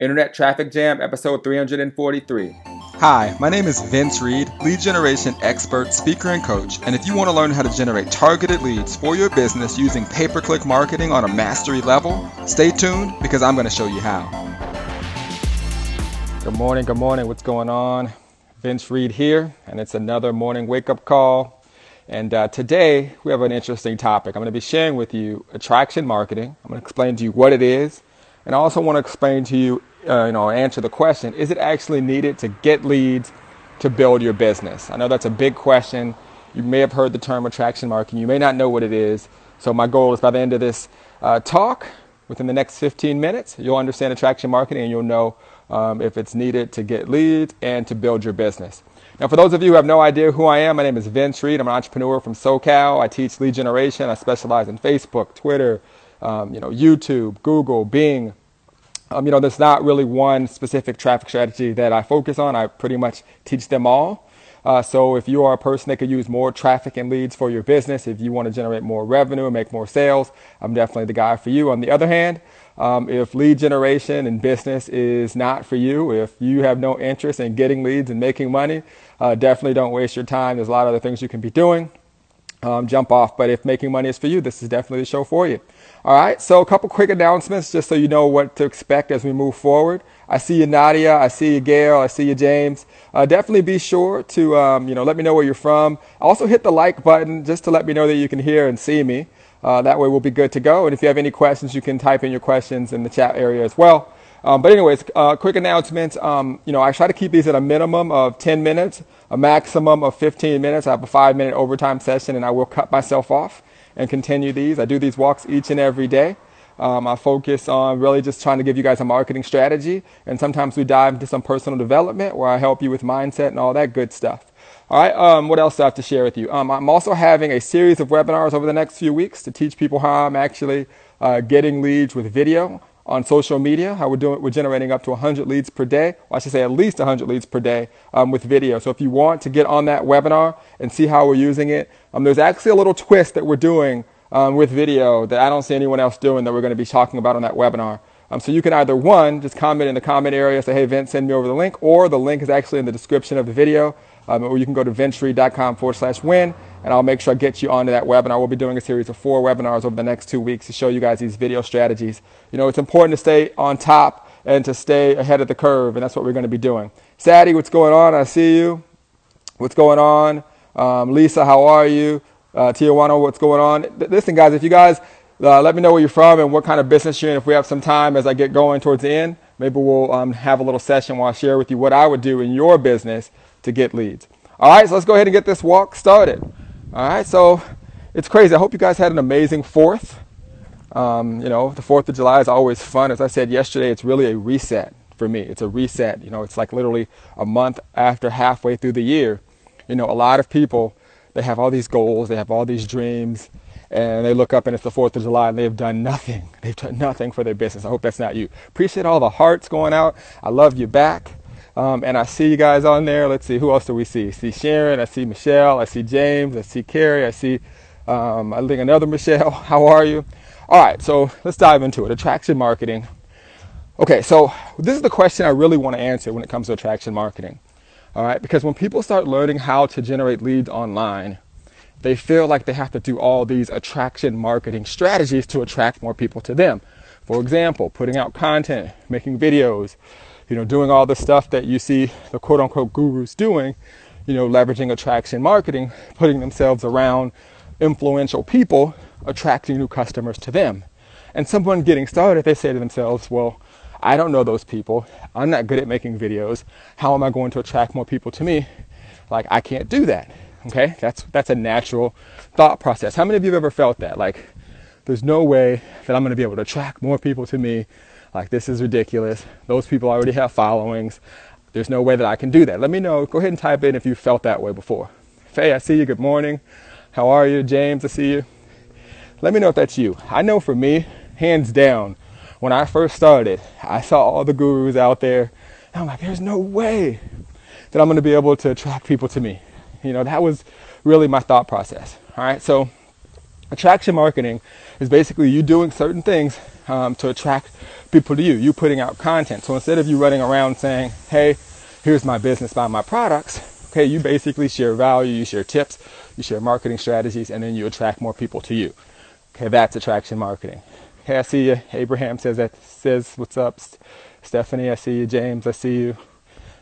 Internet Traffic Jam, episode 343. Hi, my name is Vince Reed, lead generation expert, speaker, and coach. And if you want to learn how to generate targeted leads for your business using pay per click marketing on a mastery level, stay tuned because I'm going to show you how. Good morning, good morning. What's going on? Vince Reed here, and it's another morning wake up call. And uh, today we have an interesting topic. I'm going to be sharing with you attraction marketing. I'm going to explain to you what it is, and I also want to explain to you uh, you know, answer the question, is it actually needed to get leads to build your business? I know that's a big question. You may have heard the term attraction marketing. You may not know what it is. So my goal is by the end of this uh, talk, within the next 15 minutes, you'll understand attraction marketing and you'll know um, if it's needed to get leads and to build your business. Now, for those of you who have no idea who I am, my name is Vince Reed. I'm an entrepreneur from SoCal. I teach lead generation. I specialize in Facebook, Twitter, um, you know, YouTube, Google, Bing, um, you know, there's not really one specific traffic strategy that I focus on. I pretty much teach them all. Uh, so if you are a person that could use more traffic and leads for your business, if you want to generate more revenue and make more sales, I'm definitely the guy for you. On the other hand, um, if lead generation and business is not for you, if you have no interest in getting leads and making money, uh, definitely don't waste your time. There's a lot of other things you can be doing. Um, jump off. But if making money is for you, this is definitely the show for you. All right, so a couple quick announcements just so you know what to expect as we move forward. I see you, Nadia. I see you, Gail. I see you, James. Uh, definitely be sure to um, you know let me know where you're from. Also hit the like button just to let me know that you can hear and see me. Uh, that way we'll be good to go. And if you have any questions, you can type in your questions in the chat area as well. Um, but anyways, uh, quick announcements. Um, you know, I try to keep these at a minimum of 10 minutes, a maximum of 15 minutes. I have a five minute overtime session, and I will cut myself off and continue these. I do these walks each and every day. Um, I focus on really just trying to give you guys a marketing strategy, and sometimes we dive into some personal development where I help you with mindset and all that good stuff. All right, um, what else do I have to share with you? Um, I'm also having a series of webinars over the next few weeks to teach people how I'm actually uh, getting leads with video on social media, how we're doing, we're generating up to 100 leads per day. Well, I should say at least 100 leads per day um, with video. So if you want to get on that webinar and see how we're using it, um, there's actually a little twist that we're doing um, with video that I don't see anyone else doing that we're going to be talking about on that webinar. Um, so you can either one, just comment in the comment area, say, hey, Vince, send me over the link, or the link is actually in the description of the video, um, or you can go to vincereed.com forward slash win and I'll make sure I get you onto that webinar. We'll be doing a series of four webinars over the next two weeks to show you guys these video strategies. You know, it's important to stay on top and to stay ahead of the curve, and that's what we're going to be doing. Sadie, what's going on? I see you. What's going on? Um, Lisa, how are you? Uh, Tijuana, what's going on? Listen, guys, if you guys uh, let me know where you're from and what kind of business you're in. If we have some time as I get going towards the end, maybe we'll um, have a little session where I share with you what I would do in your business to get leads. All right, so let's go ahead and get this walk started. All right, so it's crazy. I hope you guys had an amazing fourth. Um, you know, the Fourth of July is always fun. As I said yesterday, it's really a reset for me. It's a reset. You know, it's like literally a month after halfway through the year. You know, a lot of people they have all these goals, they have all these dreams, and they look up and it's the Fourth of July and they've done nothing. They've done nothing for their business. I hope that's not you. Appreciate all the hearts going out. I love you back. Um, and I see you guys on there. Let's see, who else do we see? I see Sharon, I see Michelle, I see James, I see Carrie, I see, um, I think another Michelle. How are you? All right, so let's dive into it. Attraction marketing. Okay, so this is the question I really want to answer when it comes to attraction marketing. All right, because when people start learning how to generate leads online, they feel like they have to do all these attraction marketing strategies to attract more people to them. For example, putting out content, making videos, you know, doing all the stuff that you see the quote unquote gurus doing, you know, leveraging attraction marketing, putting themselves around influential people, attracting new customers to them. And someone getting started, they say to themselves, well, I don't know those people. I'm not good at making videos. How am I going to attract more people to me? Like, I can't do that. Okay? That's, that's a natural thought process. How many of you have ever felt that? Like, there's no way that I'm going to be able to attract more people to me like, this is ridiculous. Those people already have followings. There's no way that I can do that. Let me know. Go ahead and type in if you felt that way before. Faye, I see you. Good morning. How are you? James, I see you. Let me know if that's you. I know for me, hands down, when I first started, I saw all the gurus out there. And I'm like, there's no way that I'm going to be able to attract people to me. You know, that was really my thought process. All right. So Attraction marketing is basically you doing certain things um, to attract people to you. You putting out content. So instead of you running around saying, "Hey, here's my business, buy my products," okay, you basically share value, you share tips, you share marketing strategies, and then you attract more people to you. Okay, that's attraction marketing. Hey, I see you. Abraham says that says what's up. Stephanie, I see you. James, I see you.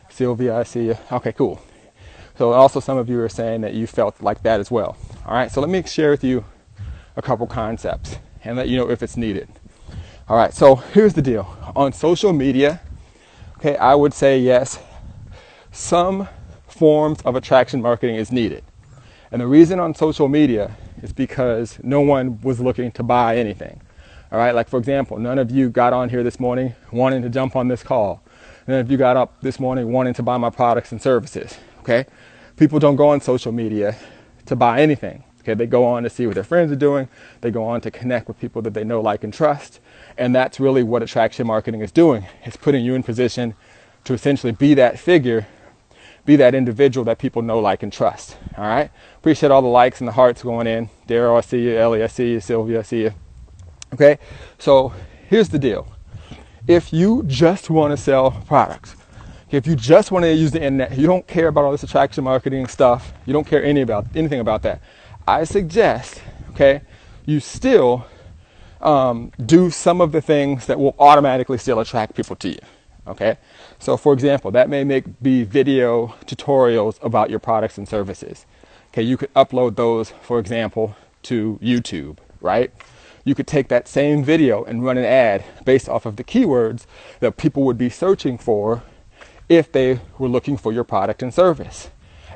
Sylvia, I see you. Okay, cool. So also some of you are saying that you felt like that as well. All right, so let me share with you a couple concepts and let you know if it's needed. All right, so here's the deal. On social media, okay, I would say yes, some forms of attraction marketing is needed. And the reason on social media is because no one was looking to buy anything. All right, like for example, none of you got on here this morning wanting to jump on this call. None of you got up this morning wanting to buy my products and services. Okay, people don't go on social media to buy anything. Okay, they go on to see what their friends are doing. They go on to connect with people that they know, like, and trust. And that's really what attraction marketing is doing. It's putting you in position to essentially be that figure, be that individual that people know, like, and trust. All right. Appreciate all the likes and the hearts going in. Daryl, I see you. Ellie, I see you. Sylvia, I see you. Okay, so here's the deal. If you just want to sell products, if you just want to use the internet, you don't care about all this attraction marketing stuff, you don't care any about anything about that. I suggest, okay, you still um, do some of the things that will automatically still attract people to you. Okay, so for example, that may make be video tutorials about your products and services. Okay, you could upload those, for example, to YouTube, right? you could take that same video and run an ad based off of the keywords that people would be searching for if they were looking for your product and service.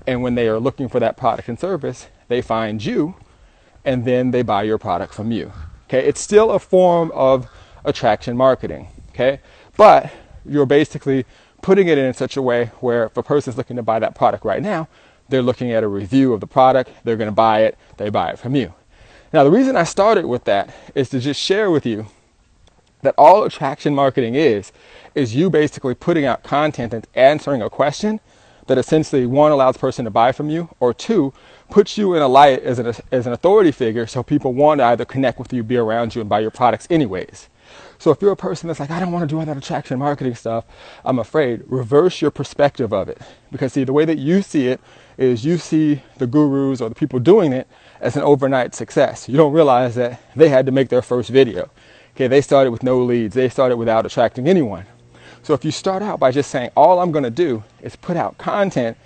And when they are looking for that product and service, they find you and then they buy your product from you. Okay, it's still a form of attraction marketing. Okay, but you're basically putting it in such a way where if a person's looking to buy that product right now, they're looking at a review of the product, they're going to buy it, they buy it from you. Now, the reason I started with that is to just share with you that all attraction marketing is, is you basically putting out content and answering a question that essentially one allows person to buy from you, or two puts you in a light as an, as an authority figure so people want to either connect with you, be around you, and buy your products anyways. So if you're a person that's like, I don't want to do all that attraction marketing stuff, I'm afraid, reverse your perspective of it. Because see, the way that you see it is you see the gurus or the people doing it as an overnight success. You don't realize that they had to make their first video. Okay, they started with no leads. They started without attracting anyone. So if you start out by just saying, all I'm going to do is put out content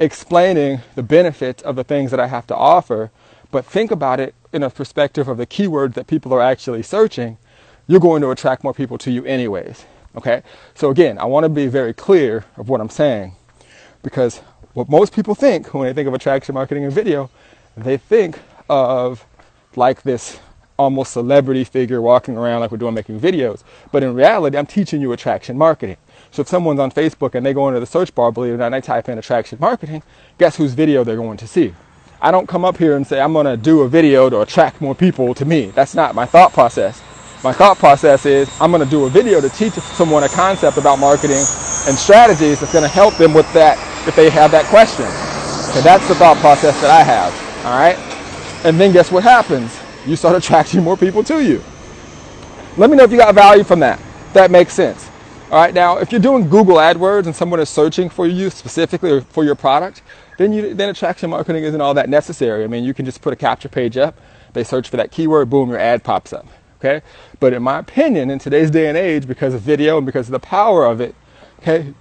explaining the benefits of the things that I have to offer, but think about it in a perspective of the keywords that people are actually searching, you're going to attract more people to you anyways. Okay? So again, I want to be very clear of what I'm saying because what most people think when they think of attraction marketing and video they think of like this almost celebrity figure walking around like we're doing making videos. But in reality, I'm teaching you attraction marketing. So if someone's on Facebook and they go into the search bar, believe it or not, and they type in attraction marketing, guess whose video they're going to see? I don't come up here and say I'm going to do a video to attract more people to me. That's not my thought process. My thought process is I'm going to do a video to teach someone a concept about marketing and strategies that's going to help them with that if they have that question. So that's the thought process that I have. All right? And then guess what happens? You start attracting more people to you. Let me know if you got value from that. That makes sense. All right, now if you're doing Google AdWords and someone is searching for you specifically or for your product, then you then attraction marketing isn't all that necessary. I mean, you can just put a capture page up, they search for that keyword, boom, your ad pops up. Okay? But in my opinion, in today's day and age, because of video and because of the power of it, okay,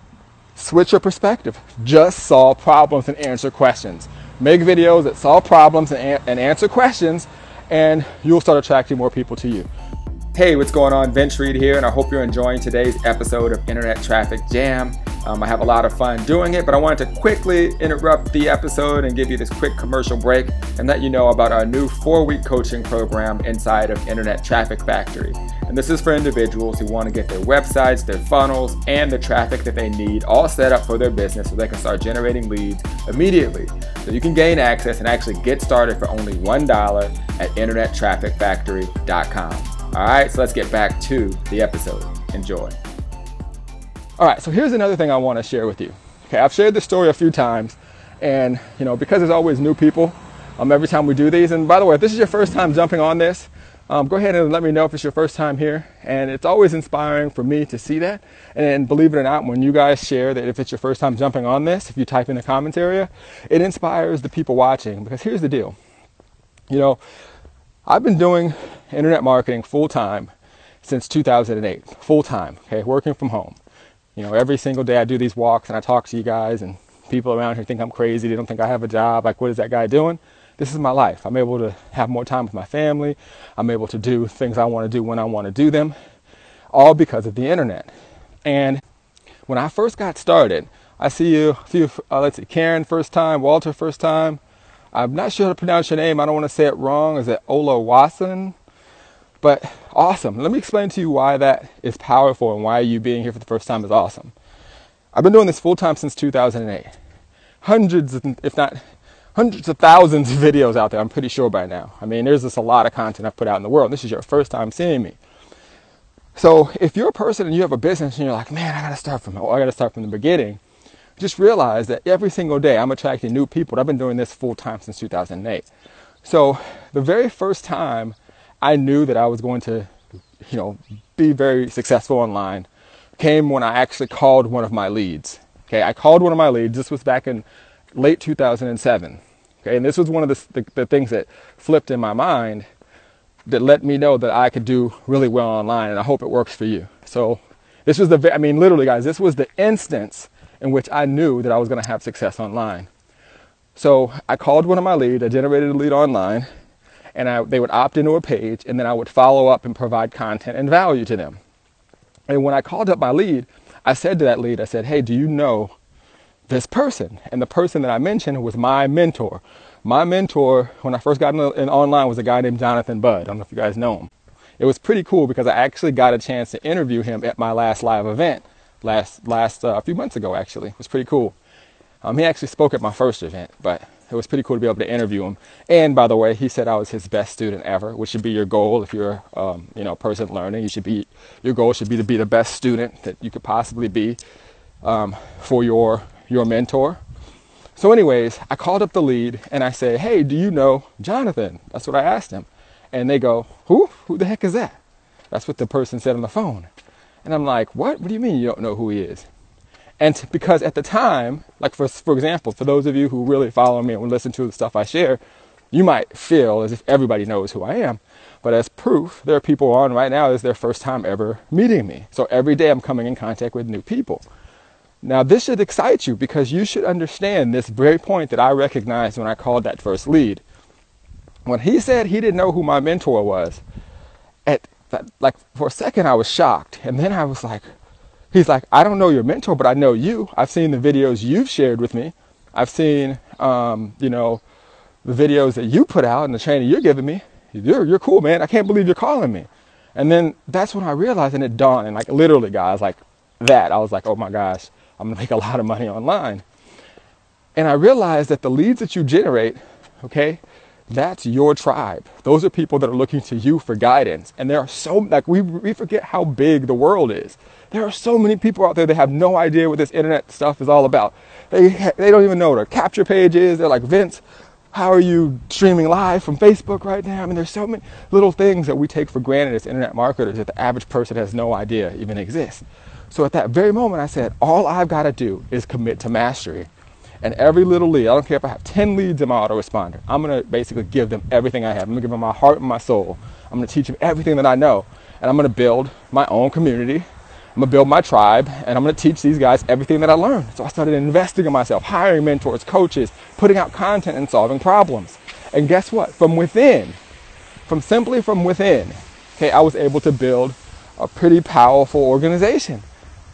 switch your perspective. Just solve problems and answer questions make videos that solve problems and, and answer questions, and you'll start attracting more people to you. Hey, what's going on? Vince Reed here, and I hope you're enjoying today's episode of Internet Traffic Jam. Um, I have a lot of fun doing it, but I wanted to quickly interrupt the episode and give you this quick commercial break and let you know about our new four week coaching program inside of Internet Traffic Factory. And this is for individuals who want to get their websites, their funnels, and the traffic that they need all set up for their business so they can start generating leads immediately. So you can gain access and actually get started for only $1 at internettrafficfactory.com. All right, so let's get back to the episode. Enjoy. All right, so here's another thing I want to share with you. Okay, I've shared this story a few times, and you know, because there's always new people, um, every time we do these. And by the way, if this is your first time jumping on this, um, go ahead and let me know if it's your first time here. And it's always inspiring for me to see that. And believe it or not, when you guys share that if it's your first time jumping on this, if you type in the comments area, it inspires the people watching. Because here's the deal you know, I've been doing internet marketing full time since 2008, full time, okay, working from home. You know, every single day I do these walks and I talk to you guys, and people around here think I'm crazy. They don't think I have a job. Like, what is that guy doing? this is my life. I'm able to have more time with my family. I'm able to do things I want to do when I want to do them, all because of the internet. And when I first got started, I see you, see you uh, let's see, Karen first time, Walter first time. I'm not sure how to pronounce your name. I don't want to say it wrong. Is it Ola Wasson? But awesome. Let me explain to you why that is powerful and why you being here for the first time is awesome. I've been doing this full time since 2008. Hundreds, if not hundreds of thousands of videos out there, I'm pretty sure by now. I mean, there's just a lot of content I've put out in the world. This is your first time seeing me. So if you're a person and you have a business and you're like, man, I gotta start from I gotta start from the beginning, just realize that every single day I'm attracting new people. I've been doing this full time since 2008. So the very first time I knew that I was going to, you know, be very successful online came when I actually called one of my leads. Okay, I called one of my leads. This was back in late 2007. Okay, and this was one of the, the, the, things that flipped in my mind that let me know that I could do really well online, and I hope it works for you. So, this was the, I mean, literally, guys, this was the instance in which I knew that I was going to have success online. So, I called one of my leads, I generated a lead online, and I, they would opt into a page, and then I would follow up and provide content and value to them. And when I called up my lead, I said to that lead, I said, Hey, do you know this person. And the person that I mentioned was my mentor. My mentor, when I first got in, in, online, was a guy named Jonathan Budd. I don't know if you guys know him. It was pretty cool because I actually got a chance to interview him at my last live event last last uh, a few months ago. Actually, it was pretty cool. Um, he actually spoke at my first event, but it was pretty cool to be able to interview him. And by the way, he said I was his best student ever, which should be your goal if you're, um, you know, a person learning. You should be your goal should be to be the best student that you could possibly be um, for your your mentor. So, anyways, I called up the lead and I said, Hey, do you know Jonathan? That's what I asked him. And they go, Who? Who the heck is that? That's what the person said on the phone. And I'm like, What? What do you mean you don't know who he is? And because at the time, like for, for example, for those of you who really follow me and listen to the stuff I share, you might feel as if everybody knows who I am. But as proof, there are people on right now, is their first time ever meeting me. So every day I'm coming in contact with new people. Now, this should excite you because you should understand this very point that I recognized when I called that first lead. When he said he didn't know who my mentor was, at that, like for a second I was shocked, and then I was like, he's like, I don't know your mentor, but I know you. I've seen the videos you've shared with me. I've seen, um, you know, the videos that you put out and the training you're giving me. You're you're cool, man. I can't believe you're calling me. And then that's when I realized, and it dawned, and like literally, guys, like that. I was like, oh my gosh I'm gonna make a lot of money online. And I realized that the leads that you generate, okay, that's your tribe. Those are people that are looking to you for guidance. And there are so like we we forget how big the world is. There are so many people out there that have no idea what this internet stuff is all about. They they don't even know what a capture page is. They're like, Vince, how are you streaming live from Facebook right now? I mean, there's so many little things that we take for granted as internet marketers that the average person has no idea even exist. So at that very moment, I said, all I've got to do is commit to mastery. And every little lead, I don't care if I have 10 leads in my autoresponder, I'm going to basically give them everything I have. I'm going to give them my heart and my soul. I'm going to teach them everything that I know. And I'm going to build my own community. I'm going to build my tribe. And I'm going to teach these guys everything that I learned. So I started investing in myself, hiring mentors, coaches, putting out content and solving problems. And guess what? From within, from simply from within, okay, I was able to build a pretty powerful organization.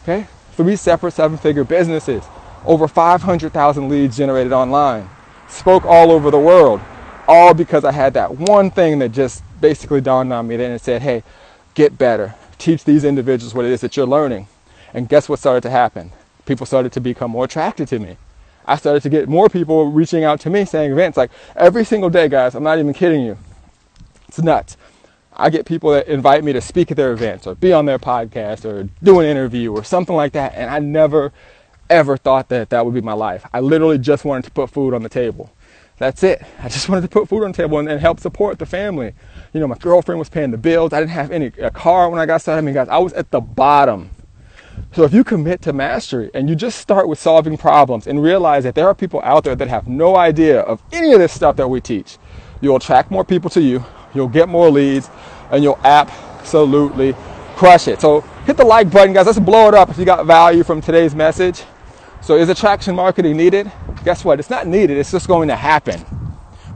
Okay? Three separate seven figure businesses, over 500,000 leads generated online, spoke all over the world, all because I had that one thing that just basically dawned on me then and said, hey, get better. Teach these individuals what it is that you're learning. And guess what started to happen? People started to become more attracted to me. I started to get more people reaching out to me saying, Vince, like every single day, guys, I'm not even kidding you. It's nuts. I get people that invite me to speak at their events or be on their podcast or do an interview or something like that. And I never, ever thought that that would be my life. I literally just wanted to put food on the table. That's it. I just wanted to put food on the table and, and help support the family. You know, my girlfriend was paying the bills. I didn't have any a car when I got started. I mean, guys, I was at the bottom. So if you commit to mastery and you just start with solving problems and realize that there are people out there that have no idea of any of this stuff that we teach, you'll attract more people to you, you'll get more leads, and you'll absolutely crush it. So hit the like button, guys. Let's blow it up if you got value from today's message. So is attraction marketing needed? Guess what? It's not needed. It's just going to happen.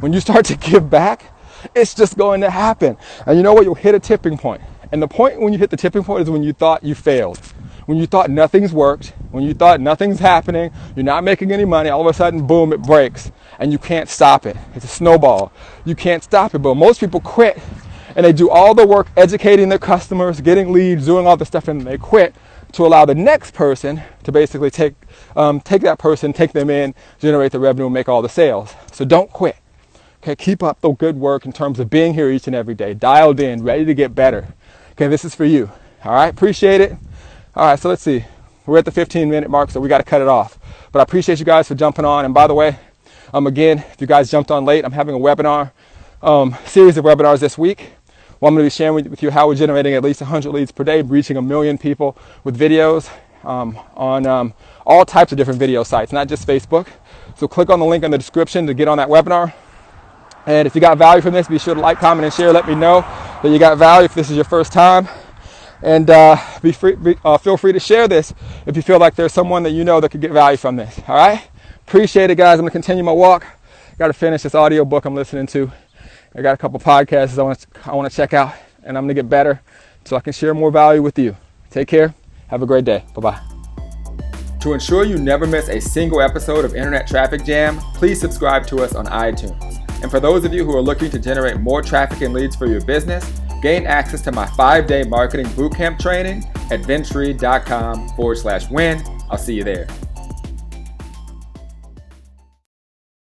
When you start to give back, it's just going to happen. And you know what? You'll hit a tipping point. And the point when you hit the tipping point is when you thought you failed. When you thought nothing's worked, when you thought nothing's happening, you're not making any money, all of a sudden, boom, it breaks. And you can't stop it. It's a snowball. You can't stop it. But most people quit and they do all the work educating their customers, getting leads, doing all the stuff, and they quit to allow the next person to basically take um, take that person, take them in, generate the revenue, make all the sales. So don't quit. Okay, keep up the good work in terms of being here each and every day, dialed in, ready to get better. Okay, this is for you. All right, appreciate it. All right, so let's see. We're at the 15 minute mark, so we got to cut it off. But I appreciate you guys for jumping on. And by the way, um, again, if you guys jumped on late, I'm having a webinar, um, series of webinars this week. Well, I'm going to be sharing with you how we're generating at least 100 leads per day, reaching a million people with videos um, on um, all types of different video sites, not just Facebook. So click on the link in the description to get on that webinar. And if you got value from this, be sure to like, comment, and share. Let me know that you got value if this is your first time. And uh, be free, be, uh, feel free to share this if you feel like there's someone that you know that could get value from this. All right? Appreciate it, guys. I'm going to continue my walk. Got to finish this audio book I'm listening to. I got a couple podcasts I want to, I want to check out, and I'm going to get better so I can share more value with you. Take care. Have a great day. Bye bye. To ensure you never miss a single episode of Internet Traffic Jam, please subscribe to us on iTunes. And for those of you who are looking to generate more traffic and leads for your business, gain access to my five day marketing bootcamp training at vincereed.com forward slash win. I'll see you there.